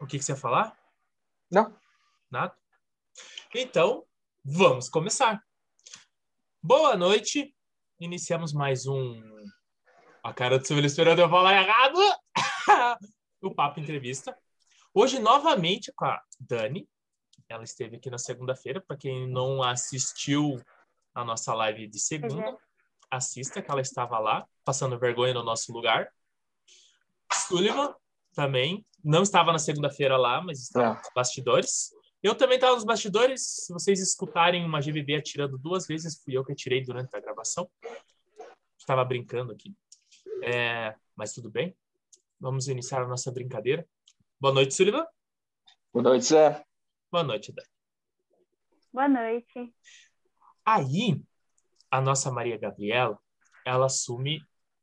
O que, que você ia falar? Não. Nada? Então, vamos começar. Boa noite. Iniciamos mais um. A cara do Silvio esperando eu falar errado. o Papo Entrevista. Hoje, novamente, com a Dani. Ela esteve aqui na segunda-feira. Para quem não assistiu a nossa live de segunda, Uhum. assista, que ela estava lá, passando vergonha no nosso lugar. Sullivan também. Não estava na segunda-feira lá, mas estava É. nos bastidores. Eu também estava nos bastidores. Se vocês escutarem uma GBB atirando duas vezes, fui eu que atirei durante a gravação. Estava brincando aqui. É, mas tudo bem. Vamos iniciar a nossa brincadeira. Boa noite, Sullivan. Boa noite, Zé. Boa noite, Dani. Boa noite. Aí, a nossa Maria Gabriela, ela assume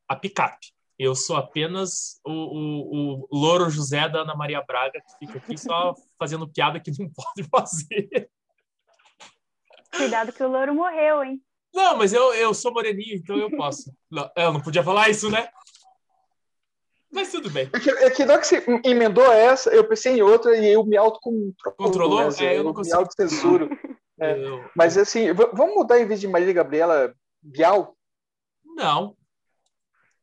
a picape. Eu sou apenas o, o, o louro José da Ana Maria Braga, que fica aqui só fazendo piada que não pode fazer. Cuidado que o louro morreu, hein? Não, mas eu, eu sou moreninho, então eu posso. Não, eu não podia falar isso, né? Mas tudo bem. É que, é que na hora que você emendou essa, eu pensei em outra e eu me autocontrolo. Controlou? né? É, eu não me consigo. autocensuro. É. Eu- Mas assim, vamos mudar em vez de Maria Gabriela Bial? Não,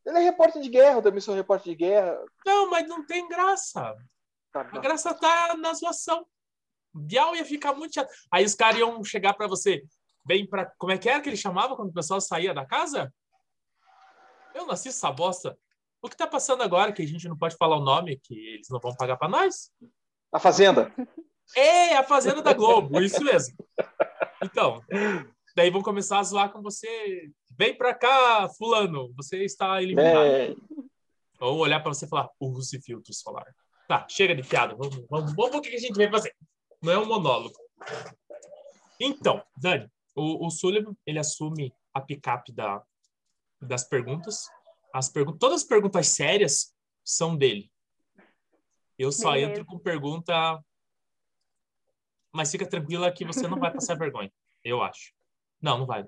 Ele é repórter de guerra, eu também sou repórter de guerra. não, mas não tem graça. Tá, A graça tá na zoação. Bial ia ficar muito chato. Aí os caras iam chegar pra você, bem pra. Como é que era que ele chamava quando o pessoal saía da casa? Eu não assisto essa bosta. O que tá passando agora, que a gente não pode falar o nome, que eles não vão pagar pra nós? A Fazenda. É, a Fazenda da Globo, isso mesmo. Então, daí vão começar a zoar com você. Vem pra cá, fulano, você está eliminado. É, Ou olhar pra você e falar, use filtro solar. Tá, chega de piada. Vamos, vamos, vamos ver o que a gente vai fazer. Não é um monólogo. Então, Dani, o, o Sullivan, ele assume a picape da, das perguntas. As pergun todas as perguntas sérias são dele. Eu só Beleza. entro com pergunta... Mas fica tranquila que você não vai passar vergonha. Eu acho. Não, não vai.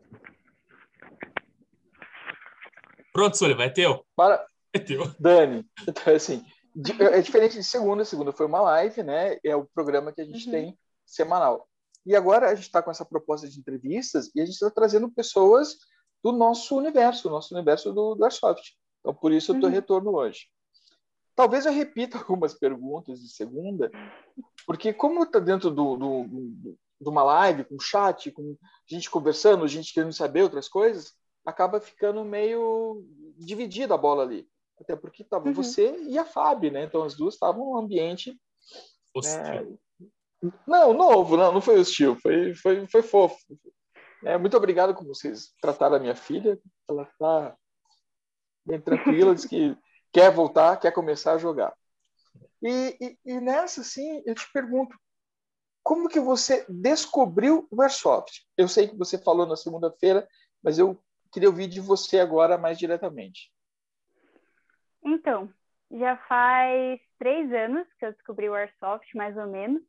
Pronto, Sullivan, é teu? para, É teu. Dani, então, assim, di- é diferente de segunda. Segunda foi uma live, né? É o programa que a gente Uhum. tem semanal. E agora a gente está com essa proposta de entrevistas e a gente está trazendo pessoas do nosso universo, do nosso universo do, do Airsoft. Então, por isso eu estou Uhum. retorno hoje. Talvez eu repita algumas perguntas de segunda, porque como está dentro do, do, do- de uma live, com chat, com gente conversando, gente querendo saber outras coisas, acaba ficando meio dividida a bola ali. Até porque estava Uhum. você e a Fábio, né? Então as duas estavam num ambiente Hostil. não, novo, não, não foi hostil, foi, foi, foi fofo. É, muito obrigado como vocês trataram a minha filha. Ela está bem tranquila, diz que quer voltar, quer começar a jogar. E, e, e nessa, sim, eu te pergunto, como que você descobriu o Airsoft? Eu sei que você falou na segunda-feira, mas eu queria ouvir de você agora mais diretamente. Então, já faz três anos que eu descobri o Airsoft, mais ou menos.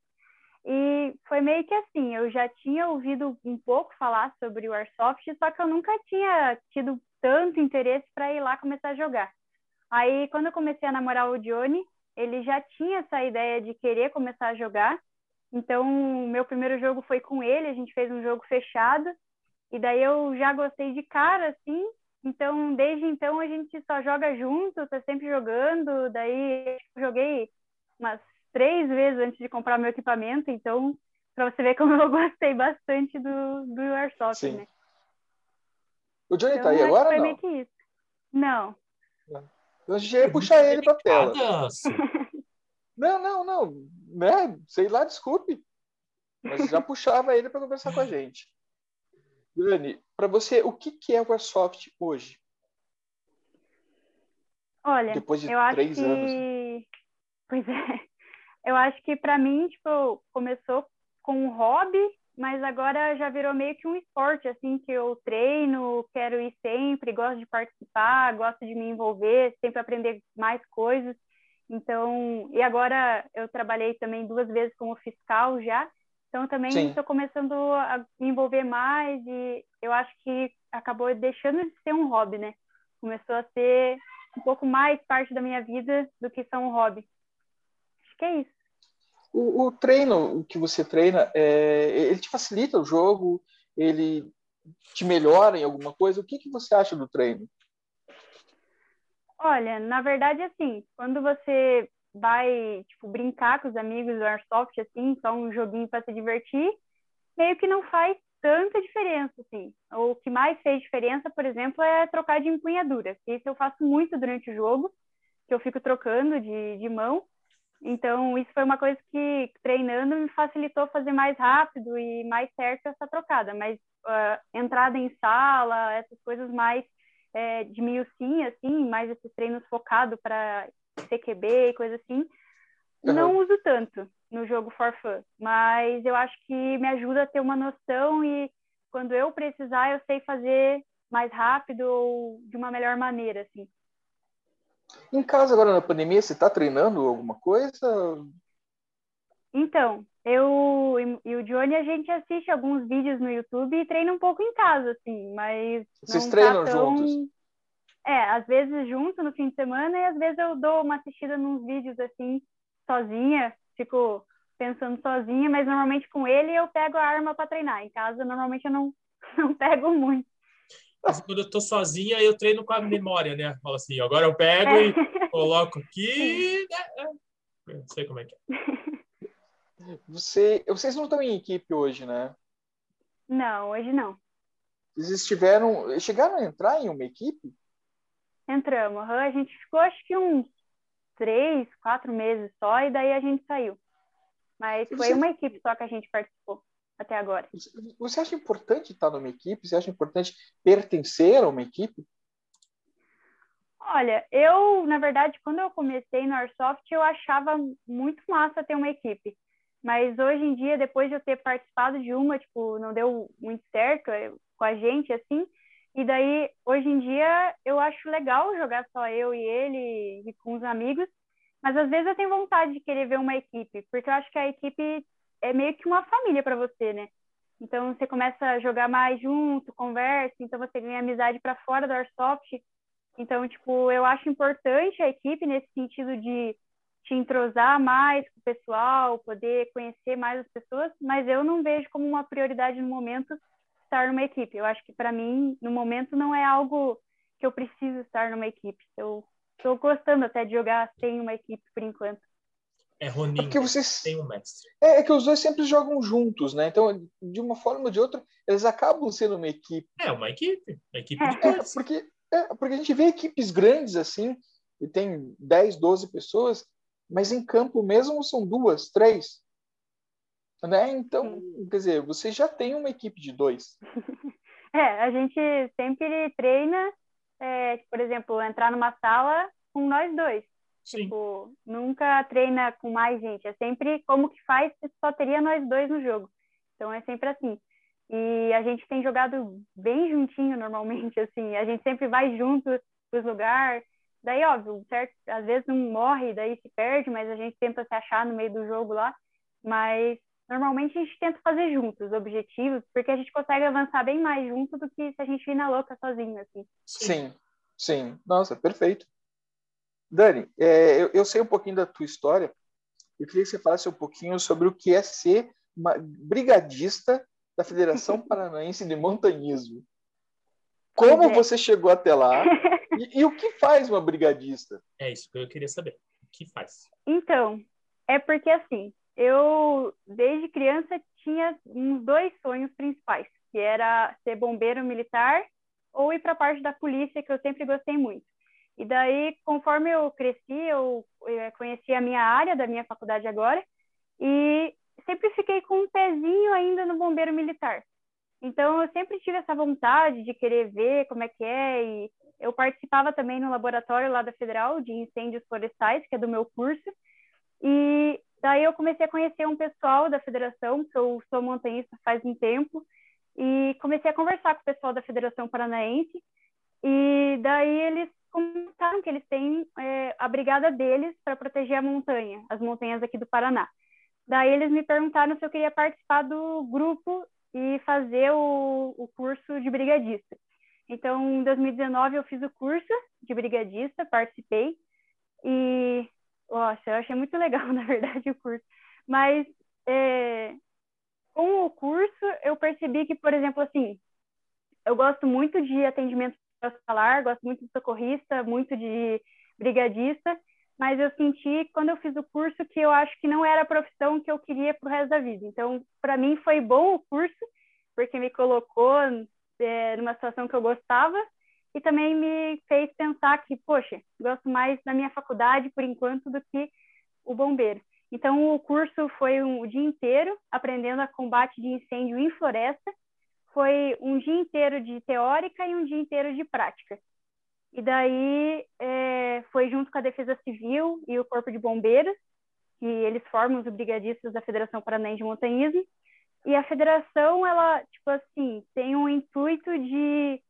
E foi meio que assim, eu já tinha ouvido um pouco falar sobre o Airsoft, só que eu nunca tinha tido tanto interesse para ir lá começar a jogar. Aí, quando eu comecei a namorar o Johnny, ele já tinha essa ideia de querer começar a jogar. Então, meu primeiro jogo foi com ele, a gente fez um jogo fechado. E daí eu já gostei de cara, assim, então, desde então, a gente só joga junto, tá sempre jogando. Daí, eu joguei umas três vezes antes de comprar meu equipamento. Então, para você ver como eu gostei bastante do, do Airsoft, Sim. né? O Johnny Então, tá aí agora foi ou meio não? que isso. Não. Eu já ia puxar ele para a tela. Não, não, não. Né? Sei lá, desculpe. Mas já puxava ele para conversar com a gente. Dani, para você, o que, que é o Airsoft hoje? Olha, Depois de eu acho três que... anos. Pois é. Eu acho que para mim, tipo, começou com um hobby, mas agora já virou meio que um esporte, assim, que eu treino, quero ir sempre, gosto de participar, gosto de me envolver, sempre aprender mais coisas. Então, e agora eu trabalhei também duas vezes como fiscal já, então também estou começando a me envolver mais e eu acho que acabou deixando de ser um hobby, né? Começou a ser um pouco mais parte da minha vida do que só um hobby. Acho que é isso. o, o, treino que você treina, é, ele te facilita o jogo? Ele te melhora em alguma coisa? O que, que você acha do treino? Olha, na verdade, assim, quando você vai, tipo, brincar com os amigos do Airsoft, assim, só um joguinho para se divertir, meio que não faz tanta diferença, assim. O que mais fez diferença, por exemplo, é trocar de empunhadura. Isso eu faço muito durante o jogo, que eu fico trocando de, de mão. Então, isso foi uma coisa que, treinando, me facilitou fazer mais rápido e mais certo essa trocada. Mas uh, entrada em sala, essas coisas mais é, de sim, assim, mais esses treinos focados para CQB e coisa assim, uhum. não uso tanto no jogo for fun. Mas eu acho que me ajuda a ter uma noção e quando eu precisar, eu sei fazer mais rápido ou de uma melhor maneira, assim. Em casa, agora na pandemia, você está treinando alguma coisa? Então, eu e o Johnny, a gente assiste alguns vídeos no YouTube e treina um pouco em casa, assim, mas. Vocês treinam tá tão... juntos? É, às vezes junto no fim de semana e às vezes eu dou uma assistida nos vídeos, assim, sozinha, fico pensando sozinha, mas normalmente com ele eu pego a arma para treinar. Em casa, normalmente eu não, não pego muito. Mas quando eu tô sozinha, eu treino com a memória, né? Falo assim, agora eu pego é. e coloco aqui. Né? É. Não sei como é que é. Você, vocês não estão em equipe hoje, né? Não, hoje não. Vocês estiveram, chegaram a entrar em uma equipe? Entramos. A gente ficou acho que uns três, quatro meses só, e daí a gente saiu. Mas foi uma equipe só que a gente participou até agora. Você acha importante estar numa equipe? Você acha importante pertencer a uma equipe? Olha, eu, na verdade, quando eu comecei no Airsoft, eu achava muito massa ter uma equipe. Mas hoje em dia, depois de eu ter participado de uma, tipo, não deu muito certo eh, com a gente, assim. E daí, hoje em dia, eu acho legal jogar só eu e ele e com os amigos. Mas às vezes eu tenho vontade de querer ver uma equipe, porque eu acho que a equipe é meio que uma família para você, né? Então você começa a jogar mais junto, conversa, então você ganha amizade para fora do Airsoft. Então, tipo, eu acho importante a equipe nesse sentido de te entrosar mais com o pessoal, poder conhecer mais as pessoas, mas eu não vejo como uma prioridade no momento estar numa equipe. Eu acho que para mim, no momento, não é algo que eu preciso estar numa equipe. Eu Estou gostando até de jogar sem uma equipe por enquanto. É Ronin, é porque vocês... tem um mestre. É, é, que os dois sempre jogam juntos, né? Então, de uma forma ou de outra, eles acabam sendo uma equipe. É, uma equipe. Uma equipe é. de é, porque, é, porque a gente vê equipes grandes assim, e tem 10, 12 pessoas, mas em campo mesmo são duas, três. Né? Então, Sim. quer dizer, você já tem uma equipe de dois. É, a gente sempre treina é, por exemplo, entrar numa sala com nós dois. Sim. Tipo, nunca treina com mais gente. É sempre como que faz se só teria nós dois no jogo. Então é sempre assim. E a gente tem jogado bem juntinho normalmente, assim. A gente sempre vai junto pros lugares. Daí, óbvio, certo? Às vezes não morre, daí se perde, mas a gente tenta se achar no meio do jogo lá. Mas normalmente a gente tenta fazer juntos objetivos, porque a gente consegue avançar bem mais junto do que se a gente vir na louca sozinho, assim. Sim, sim. Nossa, perfeito. Dani, é, eu, eu, sei um pouquinho da tua história. Eu queria que você falasse um pouquinho sobre o que é ser uma brigadista da Federação Paranaense de Montanhismo. Como é. você chegou até lá e, e o que faz uma brigadista? É isso que eu queria saber. O que faz? Então, é porque assim, eu, desde criança, tinha uns dois sonhos principais, que era ser bombeiro militar ou ir para a parte da polícia, que eu sempre gostei muito. E daí, conforme eu cresci, eu, eu conheci a minha área da minha faculdade agora e sempre fiquei com um pezinho ainda no bombeiro militar. Então, eu sempre tive essa vontade de querer ver como é que é e eu participava também no laboratório lá da Federal de incêndios florestais, que é do meu curso, e Daí eu comecei a conhecer um pessoal da federação, que eu sou montanhista faz um tempo, e comecei a conversar com o pessoal da Federação Paranaense, e daí eles comentaram que eles têm é, a brigada deles para proteger a montanha, as montanhas aqui do Paraná. Daí eles me perguntaram se eu queria participar do grupo e fazer o, o curso de brigadista. Então, em 2019 eu fiz o curso de brigadista, participei, e nossa, eu achei muito legal, na verdade, o curso. Mas é, com o curso, eu percebi que, por exemplo, assim, eu gosto muito de atendimento hospitalar, gosto muito de socorrista, muito de brigadista, mas eu senti quando eu fiz o curso que eu acho que não era a profissão que eu queria para o resto da vida. Então, para mim foi bom o curso, porque me colocou é, numa situação que eu gostava e também me fez pensar que, poxa, gosto mais da minha faculdade por enquanto do que o bombeiro. Então, o curso foi um, o dia inteiro aprendendo a combate de incêndio em floresta. Foi um dia inteiro de teórica e um dia inteiro de prática. E daí é, foi junto com a Defesa Civil e o Corpo de Bombeiros, que eles formam os brigadistas da Federação Paranaense de Montanhismo. E a federação, ela, tipo assim, tem um intuito de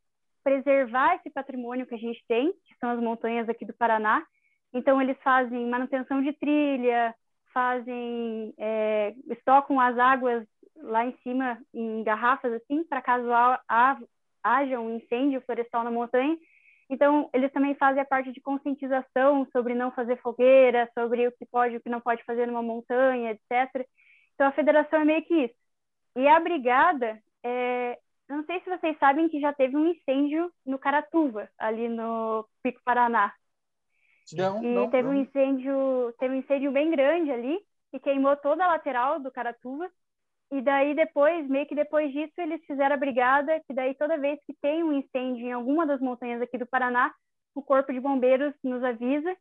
preservar esse patrimônio que a gente tem, que são as montanhas aqui do Paraná. Então, eles fazem manutenção de trilha, fazem, é, estocam as águas lá em cima em garrafas assim, para caso haja um incêndio florestal na montanha. Então, eles também fazem a parte de conscientização sobre não fazer fogueira, sobre o que pode e o que não pode fazer numa montanha, etc. Então, a federação é meio que isso. E a brigada, é... não sei se vocês sabem que já teve um incêndio no Caratuva, ali no Pico Paraná. Não, e não, teve não. um incêndio, teve um incêndio bem grande ali e queimou toda a lateral do Caratuva. E daí depois, meio que depois disso, eles fizeram a brigada, que daí toda vez que tem um incêndio em alguma das montanhas aqui do Paraná, o corpo de bombeiros nos avisa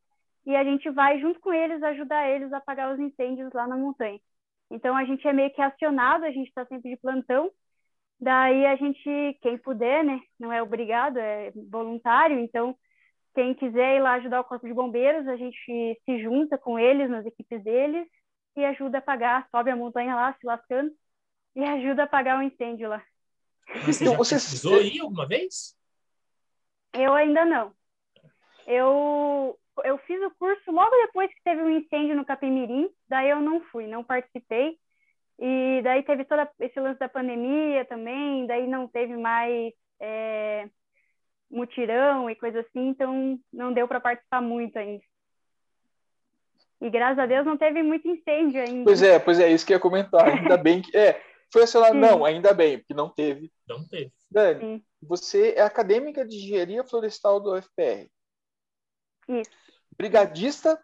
e a gente vai junto com eles ajudar eles a apagar os incêndios lá na montanha. Então a gente é meio que acionado, a gente está sempre de plantão. Daí a gente, quem puder, né, não é obrigado, é voluntário, então quem quiser ir lá ajudar o Corpo de Bombeiros, a gente se junta com eles, nas equipes deles, e ajuda a apagar, sobe a montanha lá, se lascando, e ajuda a apagar o incêndio lá. Mas você Então, já você- precisou ir alguma vez? Eu ainda não. Eu, eu fiz o curso logo depois que teve um incêndio no Capimirim, daí eu não fui, não participei. E daí teve todo esse lance da pandemia também, daí não teve mais é, mutirão e coisa assim, então não deu para participar muito ainda. E graças a Deus não teve muito incêndio ainda. Pois é, pois é, isso que eu ia comentar. Ainda bem que. É, foi acionado. Sim. Não, ainda bem, porque não teve. Não teve. Dani, Sim. você é acadêmica de engenharia florestal do UFPR. Isso. Brigadista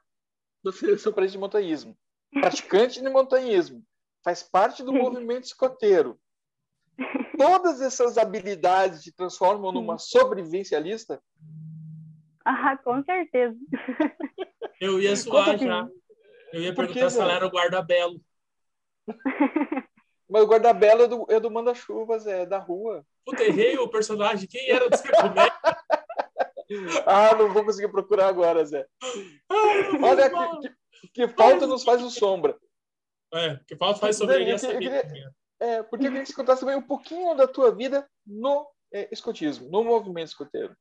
da Federação de Montanhismo. Praticante de montanhismo. Faz parte do Sim. movimento escoteiro. Todas essas habilidades te transformam numa sobrevivencialista? Ah, com certeza. Eu ia zoar já. Eu ia Por que, perguntar se ela era o guarda-belo. Mas o guarda-bela é do, é do manda-chuvas, é da rua. Puta, errei o personagem. Quem era do é? Ah, não vou conseguir procurar agora, Zé. Olha que, que, que falta nos faz o sombra. É, que falta faz sobre Dani, ele eu essa queria- vida. É, porque eu queria que você contasse também um pouquinho da tua vida no é, escotismo, no movimento escoteiro.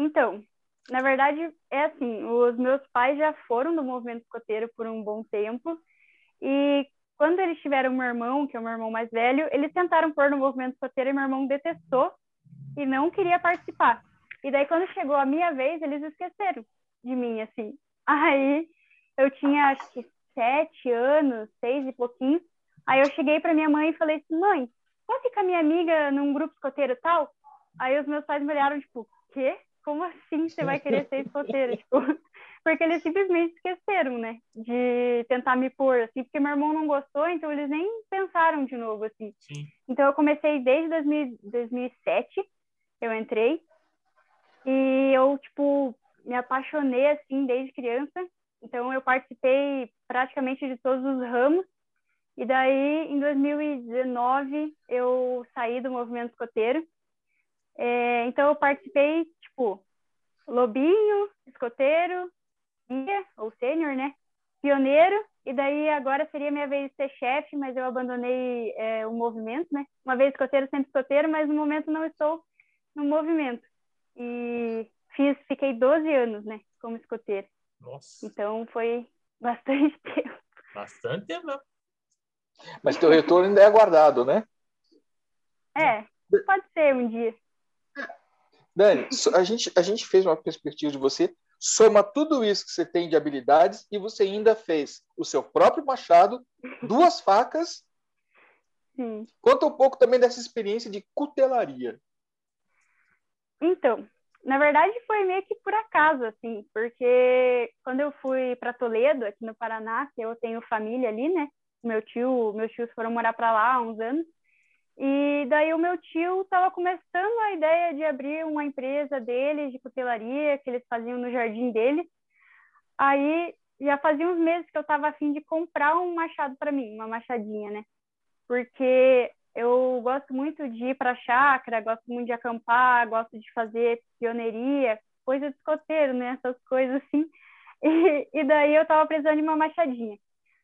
Então, na verdade, é assim, os meus pais já foram do movimento escoteiro por um bom tempo, e quando eles tiveram meu irmão, que é o meu irmão mais velho, eles tentaram pôr no movimento escoteiro e meu irmão detestou e não queria participar. E daí, quando chegou a minha vez, eles esqueceram de mim, assim. Aí, eu tinha, acho que, sete anos, seis e pouquinho, aí eu cheguei para minha mãe e falei assim, mãe, posso ficar minha amiga num grupo escoteiro tal? Aí os meus pais me olharam, tipo, quê? Como assim você vai querer ser escoteiro? tipo, porque eles simplesmente esqueceram, né? De tentar me pôr, assim, porque meu irmão não gostou, então eles nem pensaram de novo, assim. Sim. Então eu comecei desde 2000, 2007, eu entrei, e eu, tipo, me apaixonei, assim, desde criança. Então eu participei praticamente de todos os ramos, e daí, em 2019, eu saí do movimento escoteiro. É, então, eu participei, tipo, lobinho, escoteiro, guia, ou sênior, né? Pioneiro, e daí agora seria minha vez de ser chefe, mas eu abandonei é, o movimento, né? Uma vez escoteiro, sempre escoteiro, mas no momento não estou no movimento. E fiz, fiquei 12 anos, né, como escoteiro. Nossa, Então, foi bastante tempo. bastante tempo. né? Mas teu retorno ainda é aguardado, né? É, pode ser um dia. Dani, a gente, a gente fez uma perspectiva de você Soma tudo isso que você tem de habilidades e você ainda fez o seu próprio machado, duas facas. Sim. Conta um pouco também dessa experiência de cutelaria. Então, na verdade foi meio que por acaso, assim, porque quando eu fui para Toledo, aqui no Paraná, que eu tenho família ali, né? Meu tio, meus tios foram morar para lá há uns anos. E daí o meu tio estava começando a ideia de abrir uma empresa dele de cutelaria que eles faziam no jardim dele. Aí já fazia uns meses que eu estava afim de comprar um machado para mim, uma machadinha, né? Porque eu gosto muito de ir para a chácara, gosto muito de acampar, gosto de fazer pioneiria, coisa de escoteiro, né? Essas coisas assim. E, e daí eu estava precisando de uma machadinha.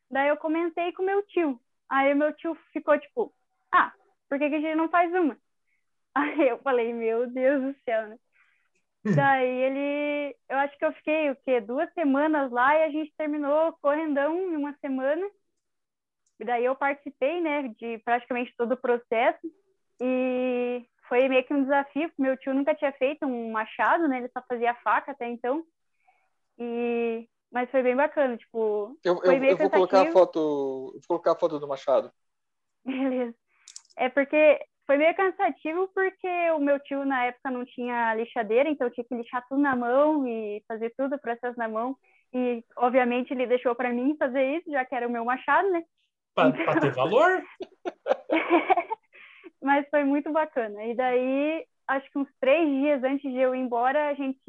Daí eu comentei com meu tio. Aí meu tio ficou tipo, ah, por que, que a gente não faz uma? Aí eu falei, meu Deus do céu, né? Daí ele, eu acho que eu fiquei o quê? Duas semanas lá e a gente terminou correndão em uma semana. E daí eu participei, né, de praticamente todo o processo. E foi meio que um desafio, porque meu tio nunca tinha feito um machado, né? Ele só fazia faca até então. E mas foi bem bacana, tipo, eu, eu, eu vou colocar a foto, vou colocar a foto do machado. Beleza. É porque foi meio cansativo porque o meu tio na época não tinha lixadeira, então eu tinha que lixar tudo na mão e fazer tudo o processo na mão. E obviamente ele deixou para mim fazer isso, já que era o meu machado, né? Para então... ter valor. Mas foi muito bacana. E daí, acho que uns três dias antes de eu ir embora, a gente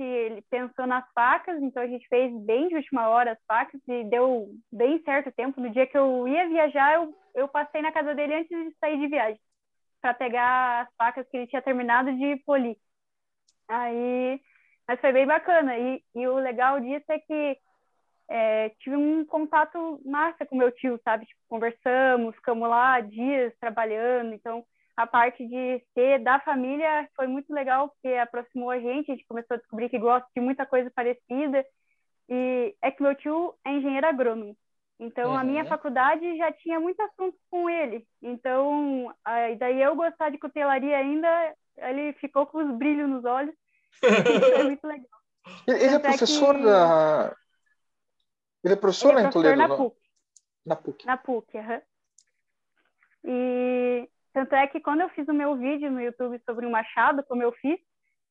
pensou nas facas, então a gente fez bem de última hora as facas e deu bem certo tempo. No dia que eu ia viajar, eu, eu passei na casa dele antes de sair de viagem, para pegar as facas que ele tinha terminado de polir. Aí, mas foi bem bacana. E, e o legal disso é que é, tive um contato massa com meu tio, sabe? Tipo, conversamos, ficamos lá dias trabalhando. Então, a parte de ser da família foi muito legal, porque aproximou a gente, a gente começou a descobrir que gosta de muita coisa parecida. E é que meu tio é engenheiro agrônomo. Então, uhum. a minha faculdade já tinha muito assunto com ele. Então, aí, daí eu gostar de cutelaria ainda, ele ficou com os brilhos nos olhos. foi muito legal. Ele, é professor que... da, ele é professor Ele é professor na PUC. Na PUC. Na PUC, aham. Uhum. E tanto é que quando eu fiz o meu vídeo no YouTube sobre o Machado, como eu fiz,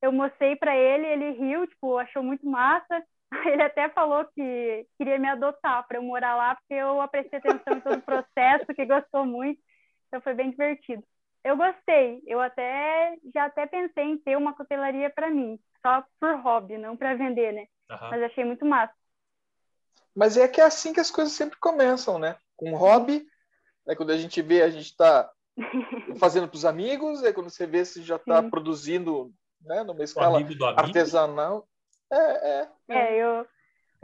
eu mostrei para ele, ele riu, tipo, achou muito massa. Ele até falou que queria me adotar para eu morar lá, porque eu apreciei atenção em todo o processo, que gostou muito. Então foi bem divertido. Eu gostei. Eu até já até pensei em ter uma cutelaria para mim, só por hobby, não para vender, né? Uhum. Mas achei muito massa. Mas é que é assim que as coisas sempre começam, né? Com hobby, é quando a gente vê, a gente está fazendo para os amigos, é quando você vê se já está produzindo né, numa escala artesanal. É, é, é. é eu,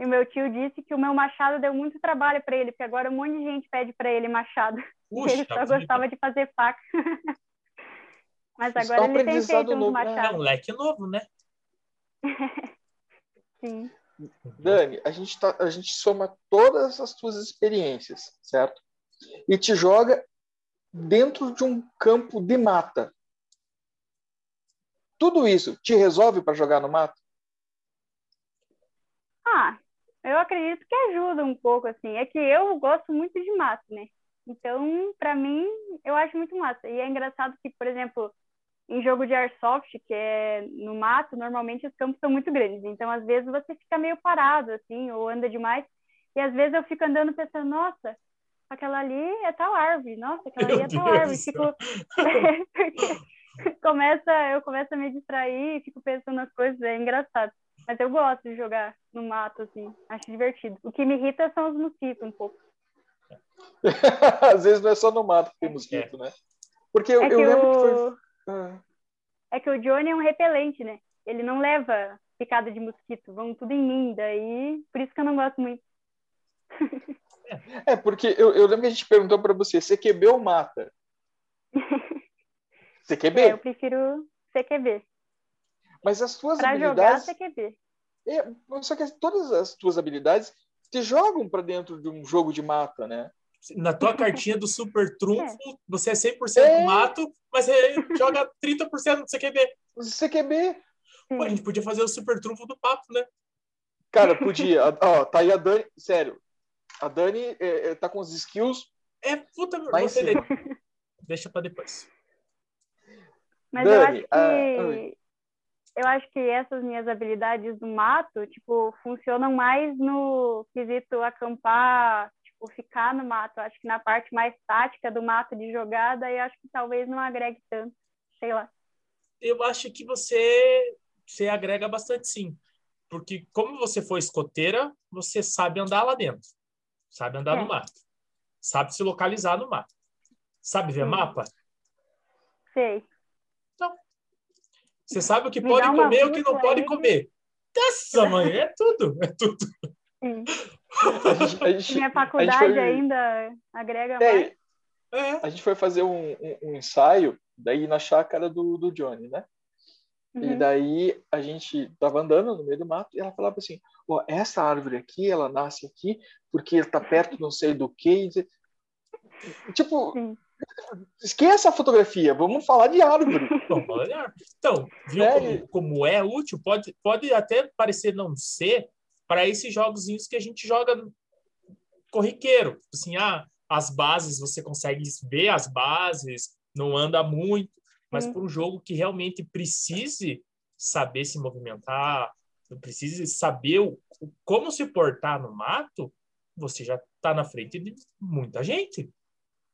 e meu tio disse que o meu machado deu muito trabalho para ele, porque agora um monte de gente pede para ele machado. Puxa, ele só gostava de fazer faca. Mas agora ele tem feito machados. Né? É um leque novo, né? Sim. Dani, a gente, tá, a gente soma todas as tuas experiências, certo? E te joga dentro de um campo de mata. Tudo isso te resolve para jogar no mato? Ah, eu acredito que ajuda um pouco, assim. É que eu gosto muito de mato, né? Então, para mim, eu acho muito massa. E é engraçado que, por exemplo, em jogo de airsoft, que é no mato, normalmente os campos são muito grandes. Então, às vezes, você fica meio parado, assim, ou anda demais. E às vezes eu fico andando pensando, nossa, aquela ali é tal árvore, nossa, aquela Meu ali é tal árvore. Tipo, porque começa, eu começo a me distrair e fico pensando nas coisas, é engraçado. Mas eu gosto de jogar no mato, assim, acho divertido. O que me irrita são os mosquitos um pouco. às vezes não é só no mato que tem mosquito, né? Porque eu, é eu lembro o... que foi ah. É que o Johnny é um repelente, né? Ele não leva picada de mosquito, vão tudo em mim, daí por isso que eu não gosto muito. É, porque eu, eu lembro que a gente perguntou para você, CQB ou mata? CQB? É, eu prefiro CQB. Mas as tuas pra habilidades... jogar CQB. É, só que todas as tuas habilidades te jogam para dentro de um jogo de mata, né? na tua cartinha do super trunfo, é. você é 100% é. mato, mas você joga 30% do CQB. CQB. Pô, a gente podia fazer o super trunfo do papo, né? Cara, podia. Ó, tá aí a Dani. Sério. A Dani é, é, tá com os skills. É, puta, você cima. deixa pra depois. Mas eu Dani, acho que ah, oi. eu acho que essas minhas habilidades do mato, tipo, funcionam mais no quesito acampar, tipo, ficar no mato. Eu acho que na parte mais tática do mato de jogada, eu acho que talvez não agregue tanto. Sei lá. Eu acho que você, você agrega bastante sim. Porque como você foi escoteira, você sabe andar lá dentro. Sabe andar É. no mato. Sabe se localizar no mato. Sabe ver Sim. mapa? Sei. Você sabe o que Me pode comer e o que não pode aí. comer. Nossa, mãe, é tudo. É tudo. Sim. A gente, a gente- Minha faculdade foi- ainda agrega mais. é, É. a gente foi fazer um, um- um ensaio daí na chácara do, do Johnny, né? E Uhum. daí a gente tava andando no meio do mato e ela falava assim: ó, essa árvore aqui, ela nasce aqui porque tá perto não sei do que. Tipo, Sim. esqueça a fotografia, vamos falar de árvore. Bom, olha. Então, viu É, como, e- como é útil? Pode, pode até parecer não ser para esses jogozinhos que a gente joga corriqueiro. Assim, ah, as bases, você consegue ver as bases, não anda muito, mas Sim. para um jogo que realmente precise saber se movimentar, precise saber o, o- como se portar no mato, você já está na frente de muita gente.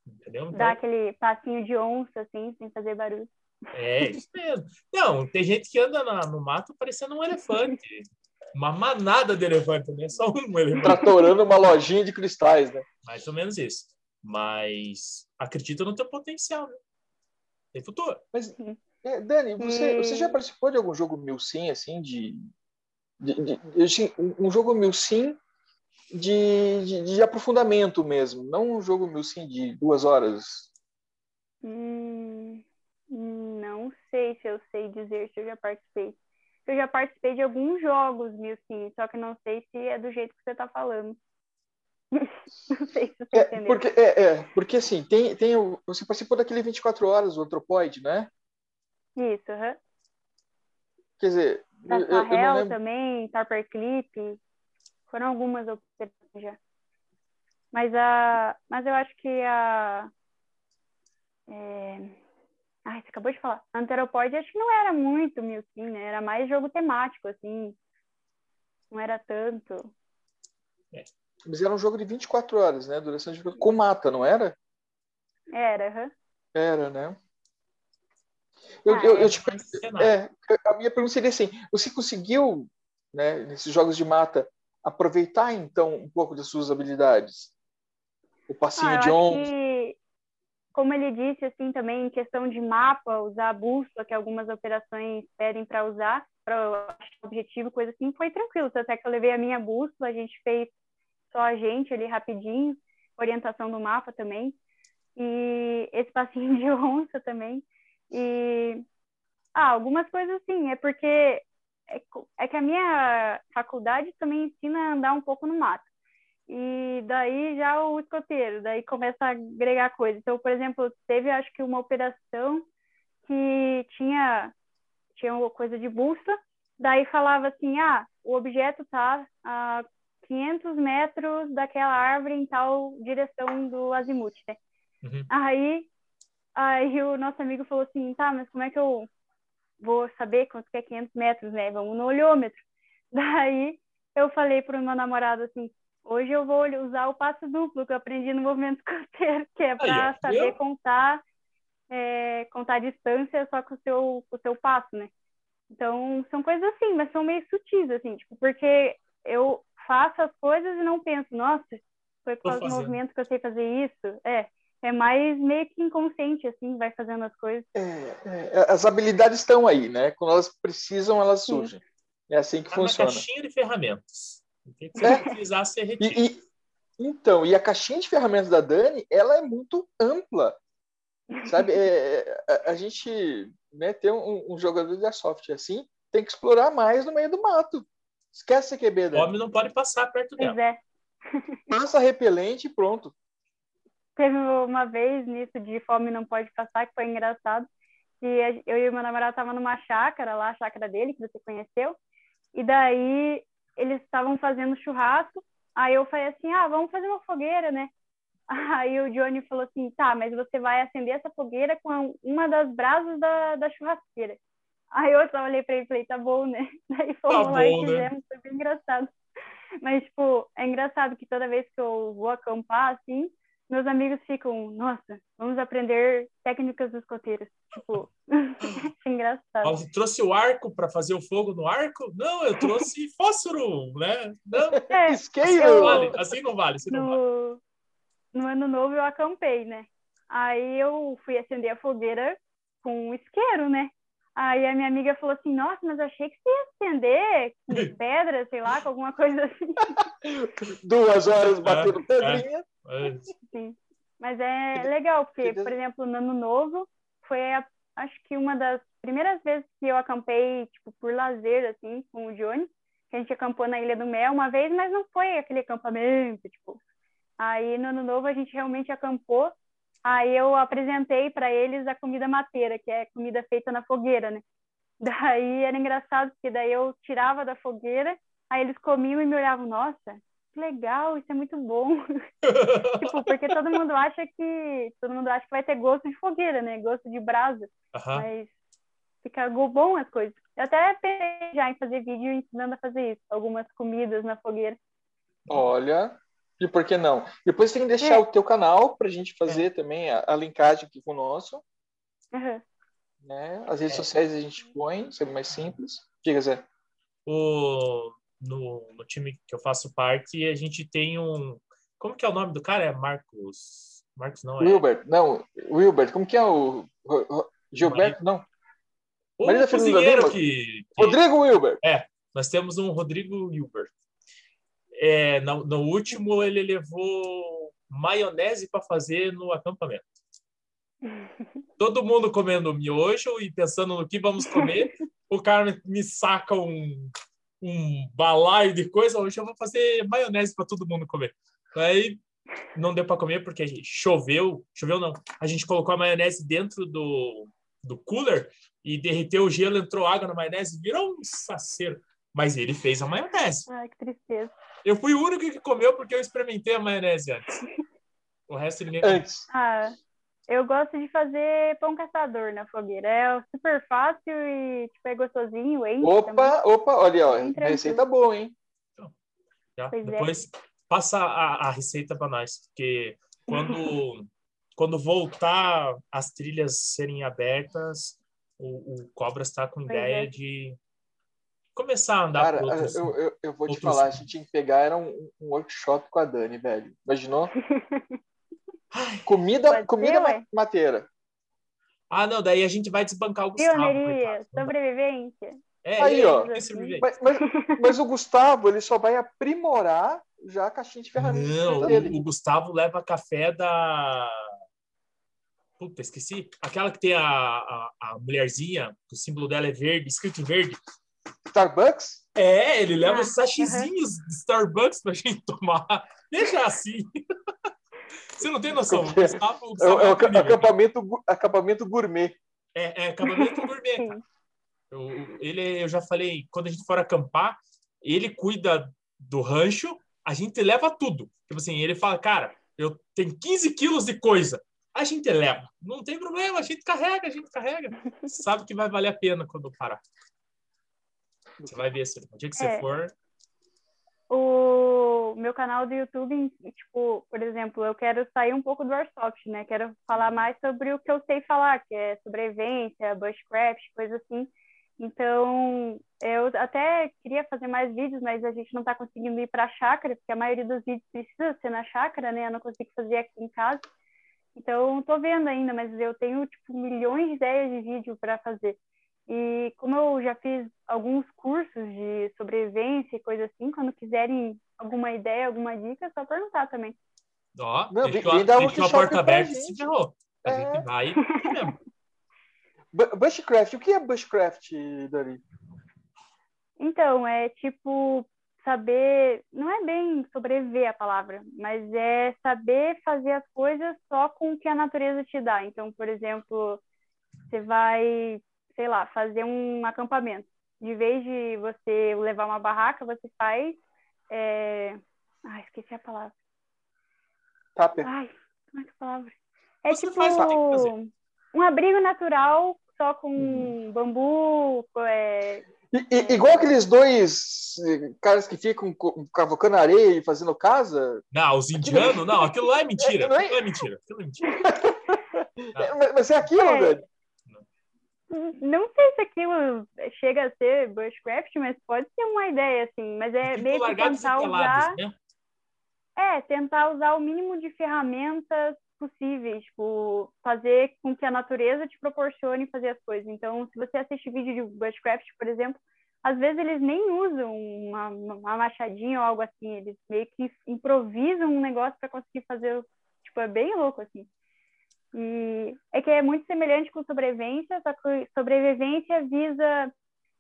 Entendeu? Então, Dá aquele passinho de onça, assim, sem fazer barulho. é, isso mesmo. Não, tem gente que anda na- no mato parecendo um elefante. Uma manada de elefante, não é só um elefante. Tratorando uma lojinha de cristais, né? Mais ou menos isso. Mas acredita no teu potencial, né? Tem futuro. Mas, é, Dani, você, Hum. você já participou de algum jogo mil sim, assim, de. de, de- de- assim, um jogo mil sim de, de, de aprofundamento mesmo, não um jogo mil sim de duas horas. Hum, não sei se eu sei dizer se eu já participei. Eu já participei de alguns jogos, mil sim, só que não sei se é do jeito que você tá falando. Não sei se você É, entendeu. porque, é, é, porque assim, tem, tem o, você participou daquele 24 horas, o Anthropoid, né? Isso, aham. Quer dizer, Da eu- eu não Sahel lembro. também, Tarper Clip. Foram algumas opções já. Mas, a, mas eu acho que a. É... Ai, você acabou de falar. Anteropode acho que não era muito mil sim, né? Era mais jogo temático, assim. Não era tanto. Mas era um jogo de 24 horas, né? Duração de com mata, não era? Era, aham. Era, né? Eu, Ah, eu, é, eu te. É, a minha pergunta seria assim: você conseguiu, né, nesses jogos de mata, aproveitar então um pouco das suas habilidades? O passinho Ah, de ombro. que, como ele disse, assim, também em questão de mapa, usar a bússola, que algumas operações pedem para usar, para objetivo, coisa assim, foi tranquilo. Até que eu levei a minha bússola, a gente fez só a gente ali rapidinho, orientação do mapa também, e esse passinho de onça também. E, ah, algumas coisas assim, é porque é, é que a minha faculdade também ensina a andar um pouco no mato. E daí já o escoteiro, daí começa a agregar coisa. Então, por exemplo, teve acho que uma operação que tinha tinha uma coisa de bússola, daí falava assim: "Ah, o objeto tá a 500 metros daquela árvore em tal direção do azimuth", né? Uhum. Aí aí o nosso amigo falou assim: "Tá, mas como é que eu vou saber quanto que é 500 metros, né? Vamos no olhômetro". Daí eu falei pro meu namorado assim: Hoje eu vou usar o passo duplo que eu aprendi no movimento escoteiro, que é para saber viu? contar, é, contar a distância só com o seu, com o seu passo, né? Então, são coisas assim, mas são meio sutis, assim, tipo, porque eu faço as coisas e não penso, nossa, foi por causa do movimento que eu sei fazer isso. É, é mais meio que inconsciente, assim, vai fazendo as coisas. É, é, as habilidades estão aí, né? Quando elas precisam, elas Sim. surgem. É assim que Tá na funciona. caixinha de ferramentas. O que É. você retira. E, e- então, e a caixinha de ferramentas da Dani, ela é muito ampla. Sabe, É, é, a, a gente né, ter um, um jogador de airsoft assim, tem que explorar mais no meio do mato. Esquece a QB, O Dani. homem não pode passar perto Pois dela. é. Passa repelente e pronto. Teve uma vez nisso de fome não pode passar, que foi engraçado. Que a- eu e meu namorado tava numa chácara lá, a chácara dele, que você conheceu. E daí eles estavam fazendo churrasco, aí eu falei assim, ah, vamos fazer uma fogueira, né? Aí o Johnny falou assim, tá, mas você vai acender essa fogueira com uma das brasas da, da churrasqueira. Aí eu só olhei pra ele e falei, tá bom, né? Daí fomos Tá lá e bom, né? fizemos, foi bem engraçado. Mas, tipo, é engraçado que toda vez que eu vou acampar, assim, meus amigos ficam, nossa, vamos aprender técnicas dos escoteiros. Tipo, é engraçado. Você trouxe o arco para fazer o fogo no arco? Não, eu trouxe fósforo, né? Não, É, assim Isqueiro! não vale, assim não vale, assim não vale. no, no ano novo eu acampei, né? Aí eu fui acender a fogueira com um isqueiro, né? Aí a minha amiga falou assim, nossa, mas achei que você ia acender com pedra, sei lá, com alguma coisa assim. Duas horas batendo É, pedrinha. Mas, Sim. Mas é legal, porque, por exemplo, no ano novo, foi, a- acho que uma das primeiras vezes que eu acampei, tipo, por lazer, assim, com o Johnny, que a gente acampou na Ilha do Mel uma vez, mas não foi aquele acampamento, tipo. Aí, no ano novo, a gente realmente acampou, aí eu apresentei para eles a comida mateira, que é comida feita na fogueira, né? Daí era engraçado, porque daí eu tirava da fogueira, aí eles comiam e me olhavam, nossa, que legal, isso é muito bom. Tipo, porque todo mundo acha que todo mundo acha que vai ter gosto de fogueira, né? Gosto de brasa, mas fica bom as coisas. Eu até pensei já em fazer vídeo ensinando a fazer isso, algumas comidas na fogueira. Olha, e por que não? Depois tem que deixar É. o teu canal pra gente fazer também a, a linkagem aqui com o nosso. Aham. Né? As redes É. sociais a gente põe, sendo mais simples. Diga, Zé. O, no, no time que eu faço parte, a gente tem um. Como que é o nome do cara? É Marcos. Marcos não, é. Wilbert, não, Wilbert, como que é o. Gilberto, não. O Fernanda cozinheiro que, que- Rodrigo Wilbert. Nós temos um Rodrigo Hilbert. É, no, no último, ele levou maionese para fazer no acampamento. Todo mundo comendo miojo e pensando no que vamos comer. o cara me saca um, um balaio de coisa. Hoje eu vou fazer maionese para todo mundo comer. Aí não deu para comer porque choveu. Choveu não. A gente colocou a maionese dentro do, do cooler e derreteu o gelo, entrou água na maionese, virou um saceiro. Mas ele fez a maionese. Ai, que tristeza. Eu fui o único que comeu porque eu experimentei a maionese antes. O resto ninguém comeu. Antes. Ah, eu gosto de fazer pão caçador na fogueira. É super fácil e tipo, é gostosinho, enche também. Opa, opa, olha, ó, tranquilo. receita boa, hein? Já. Pois é. Depois passa a, a receita para nós, porque quando, quando voltar as trilhas serem abertas, o, o Cobra está com Pois ideia é. de começar a andar Cara, por outros. eu, eu, eu vou te falar, a gente tinha que pegar era um, um workshop com a Dani, velho. Imaginou? Comida, Pode comida ser, mateira. Ah, não, daí a gente vai desbancar o Gustavo. Pioneiria, sobrevivência. É, Aí, ó. é sobrevivente. Mas, mas, mas o Gustavo, ele só vai aprimorar já a caixinha de ferramentas Não, dele. o, o Gustavo leva café da. Puta, esqueci. Aquela que tem a, a, a mulherzinha, que o símbolo dela é verde, escrito em verde. Starbucks? É, ele leva Ah, os sachezinhos de Starbucks pra gente tomar. Deixa assim. Você não tem noção. O Gustavo, o É, o- Gustavo é nível. acampamento, acampamento gourmet. É, é acabamento gourmet, cara. Eu, ele, eu já falei, quando a gente for acampar, ele cuida do rancho, a gente leva tudo. Tipo assim, ele fala, cara, eu tenho 15 quilos de coisa. A gente leva. Não tem problema, a gente carrega, a gente carrega. Sabe que vai valer a pena quando parar. Você vai ver, se o dia que você É. for. O meu canal do YouTube, tipo, por exemplo, eu quero sair um pouco do Airsoft, né? Quero falar mais sobre o que eu sei falar, que é sobrevivência, bushcraft, coisa assim. Então, eu até queria fazer mais vídeos, mas a gente não está conseguindo ir para a chácara, porque a maioria dos vídeos precisa ser na chácara, né? Eu não consigo fazer aqui em casa. Então, estou vendo ainda, mas eu tenho, tipo, milhões de ideias de vídeo para fazer. E como eu já fiz alguns cursos de sobrevivência e coisa assim, quando quiserem alguma ideia, alguma dica, é só perguntar também. Ó, Não, deixou, vem a- dar um deixou a workshop porta aberta e se ferrou. A É. gente vai Bushcraft, o que é bushcraft, Dani? Então, é tipo saber, não é bem sobreviver a palavra, mas é saber fazer as coisas só com o que a natureza te dá. Então, por exemplo, você vai, sei lá, fazer um acampamento. de vez de você levar uma barraca, você faz. É... Ai, esqueci a palavra. Tupper. Ai, como é que é a palavra? É Você tipo um abrigo natural, só com Uhum. bambu, é, I- i- igual aqueles dois eh, caras que ficam cavocando areia e fazendo casa. Não, os indianos, não, aquilo lá é mentira. É, não é- Aquilo é mentira. Aquilo é mentira. É, mas- mas é aquilo, É. velho. Não sei se aquilo chega a ser bushcraft, mas pode ser uma ideia, assim. Mas é Tipo meio que tentar usar... né? É, tentar usar o mínimo de ferramentas possíveis, tipo, fazer com que a natureza te proporcione fazer as coisas. Então, se você assiste vídeo de bushcraft, por exemplo, às vezes eles nem usam uma, uma machadinha ou algo assim, eles meio que improvisam um negócio para conseguir fazer, tipo, é bem louco, assim. E é muito semelhante com sobrevivência, só que sobrevivência visa,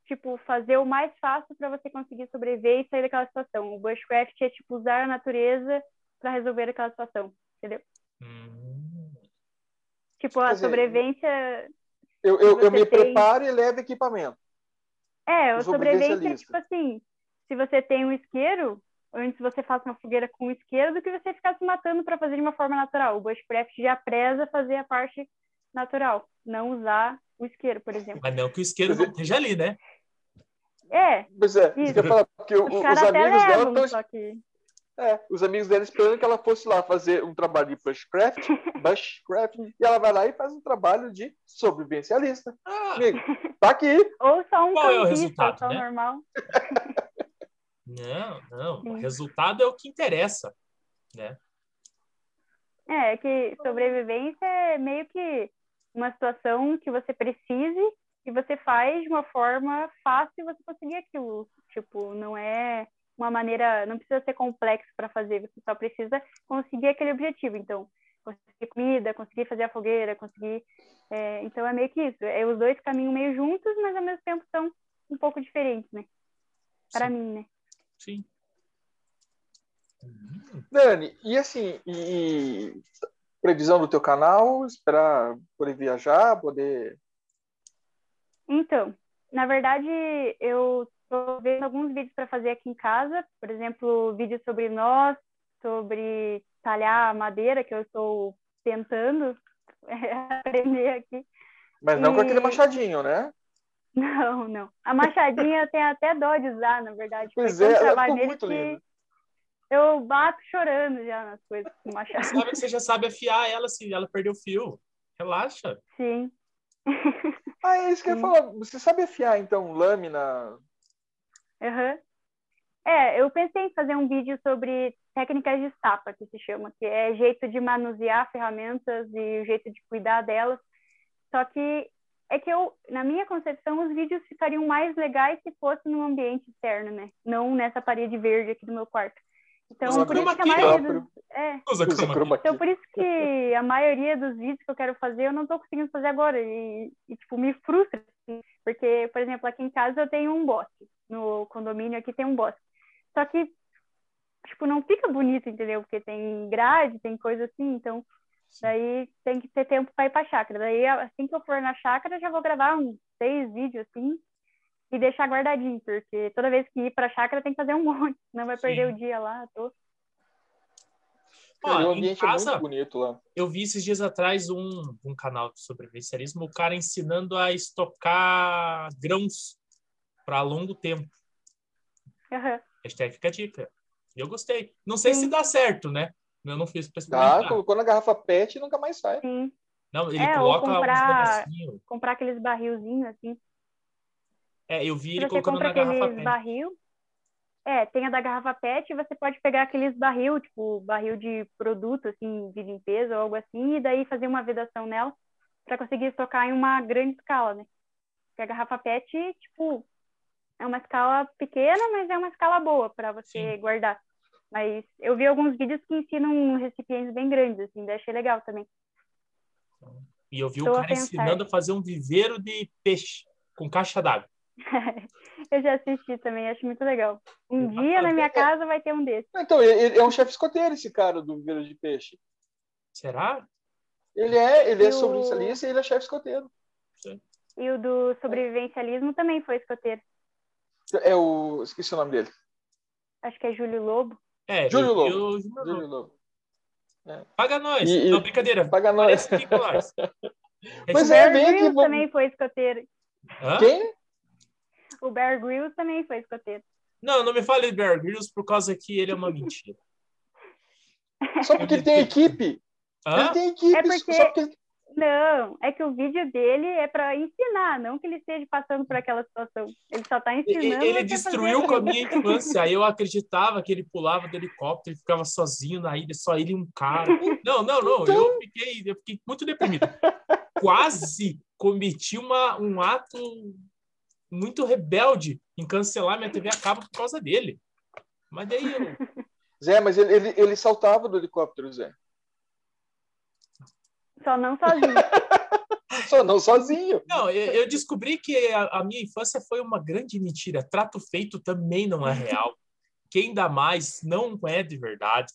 tipo, fazer o mais fácil para você conseguir sobreviver e sair daquela situação. O bushcraft é, tipo, usar a natureza para resolver aquela situação, entendeu? Hum. Tipo, a dizer, sobrevivência... Eu, eu, eu me tem- preparo e levo equipamento. É, o a sobrevivência é tipo assim, se você tem um isqueiro, antes você faça uma fogueira com isqueiro do que você ficar se matando para fazer de uma forma natural. O bushcraft já preza fazer a parte natural, não usar o isqueiro, por exemplo. Mas não que o isqueiro não esteja ali, né? É, Pois é, isso Isso. que falar, porque o- os os amigos dela levam, estão só que... É, os amigos dela esperando que ela fosse lá fazer um trabalho de bushcraft, bushcraft, e ela vai lá e faz um trabalho de sobrevivencialista. Ah, Amigo, tá aqui. Ou só um Qual é o resultado, só né? normal. não, não. O Sim. resultado é o que interessa, né? É, é que sobrevivência é meio que uma situação que você precise e você faz de uma forma fácil você conseguir aquilo. Tipo, não é uma maneira, não precisa ser complexo para fazer, você só precisa conseguir aquele objetivo. Então, conseguir comida, conseguir fazer a fogueira, conseguir. é, então é meio que isso. É, os dois caminham meio juntos, mas ao mesmo tempo são um pouco diferentes, né? Para mim, né? Sim. Hum, Dani, e assim, e, e previsão do teu canal, esperar poder viajar, poder. Então, na verdade, eu estou vendo alguns vídeos para fazer aqui em casa, por exemplo, vídeos sobre nós, sobre talhar madeira, que eu estou tentando aprender aqui. Mas não com E- aquele machadinho, né? Não, não. A machadinha eu tenho até dó de usar, na verdade. Pois é, nele muito que linda. Eu bato chorando já nas coisas com machado. Sabe que você já sabe afiar ela se ela perder o fio. Relaxa. Sim. Ah, é isso que eu ia Sim. falar. Você sabe afiar, então, lâmina? Aham. É, eu pensei em fazer um vídeo sobre técnicas de estapa, que se chama, que é jeito de manusear ferramentas e o jeito de cuidar delas. Só que é que eu, na minha concepção, os vídeos ficariam mais legais se fosse num ambiente externo, né? Não nessa parede verde aqui do meu quarto. Então, Usa por isso que a maioria dos... É, então, por isso que a maioria dos vídeos que eu quero fazer, eu não tô conseguindo fazer agora. E, e, tipo, me frustra. assim. Porque, por exemplo, aqui em casa eu tenho um bosque. No condomínio aqui tem um bosque. Só que, tipo, não fica bonito, entendeu? Porque tem grade, tem coisa assim. Então, daí tem que ter tempo para ir pra chácara. Daí, assim que eu for na chácara, já vou gravar uns seis vídeos, assim. E deixar guardadinho. Porque toda vez que ir pra chácara tem que fazer um monte. Senão vai perder Sim. o dia lá. toa. Ó, o em ambiente é casa, muito bonito lá. eu vi esses dias atrás um, um canal de sobrevivencialismo, o cara ensinando a estocar grãos para longo tempo. Aham. Hashtag fica a dica. E eu gostei. Não sei se Sim. dá certo, né? Eu não fiz pra Tá, experimentar. colocou na garrafa PET e nunca mais sai. Sim. Não, ele É, coloca comprar- comprar aqueles barrilzinhos assim. É, eu vi ele colocando na garrafa PET. barril, é, tem a da garrafa PET, você pode pegar aqueles barril, tipo, barril de produto, assim, de limpeza ou algo assim, e daí fazer uma vedação nela para conseguir estocar em uma grande escala, né? Porque a garrafa PET, tipo, é uma escala pequena, mas é uma escala boa para você Sim. guardar. Mas eu vi alguns vídeos que ensinam recipientes bem grandes, assim, daí achei legal também. E eu vi Tô o a cara pensar. ensinando a fazer um viveiro de peixe com caixa d'água. eu já assisti também, acho muito legal. Um dia na minha É. casa vai ter um desses. Então, ele, é um chefe escoteiro, esse cara do Viveiro de Peixe. Será? Ele é, ele é o- sobrevivencialista e ele é chefe escoteiro. E o do sobrevivencialismo também foi escoteiro. É o. Esqueci o nome dele. Acho que é Júlio Lobo. É, Júlio Lobo. eu- Júlio Lobo. Paga nós. E- e- Não, brincadeira. Paga nós. Pois é, vem aqui, vamos- também foi escoteiro. Hã? Quem? O Bear Grylls também foi escoteiro. Não, não me fale de Bear Grylls por causa que ele é uma mentira. Só porque ele tem equipe. Hã? Ele tem equipe. É porque- Só porque ele- Não, é que o vídeo dele é para ensinar, não que ele esteja passando por aquela situação. Ele só tá Ele, ensinando. ele a destruiu com a minha infância. Aí eu acreditava que ele pulava do helicóptero e ficava sozinho na ilha, só ele e um cara. Não, não, não. Então- Eu, fiquei, eu fiquei muito deprimido. Quase cometi uma, um ato muito rebelde em cancelar minha TV a cabo por causa dele. Mas daí eu. Zé, mas ele, ele, ele saltava do helicóptero, Zé. Só não sozinho. Só não sozinho. Não, eu, eu descobri que a, a minha infância foi uma grande mentira. Trato feito também não é real. Quem dá mais não é de verdade.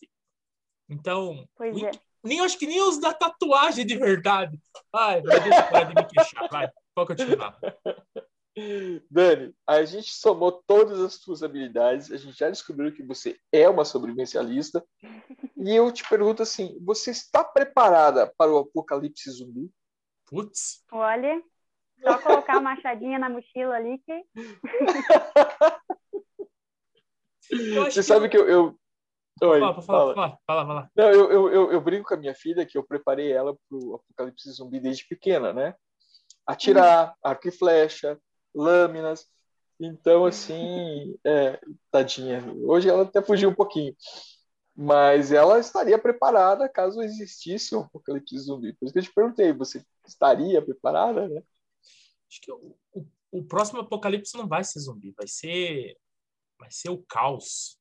Então, Pois nem, é. nem acho que nem os da tatuagem de verdade. Ai, mas deixa eu parar de me queixar. Vai, pode continuar. Dani, a gente somou todas as suas habilidades, a gente já descobriu que você é uma sobrevivencialista. E eu te pergunto assim: você está preparada para o apocalipse zumbi? Putz, Olha, só colocar a machadinha na mochila ali que Você sabe que eu. eu... Oi, Fala, fala, fala. fala, fala, fala. Não, eu, eu, eu, eu brinco com a minha filha que eu preparei ela para o apocalipse zumbi desde pequena, né? Atirar, arco e flecha, lâminas. Então, assim, é, tadinha. Hoje ela até fugiu um pouquinho. Mas ela estaria preparada caso existisse um apocalipse zumbi. Por isso que eu te perguntei, você estaria preparada, né? Acho que o, o, o próximo apocalipse não vai ser zumbi, vai ser. Vai ser o caos.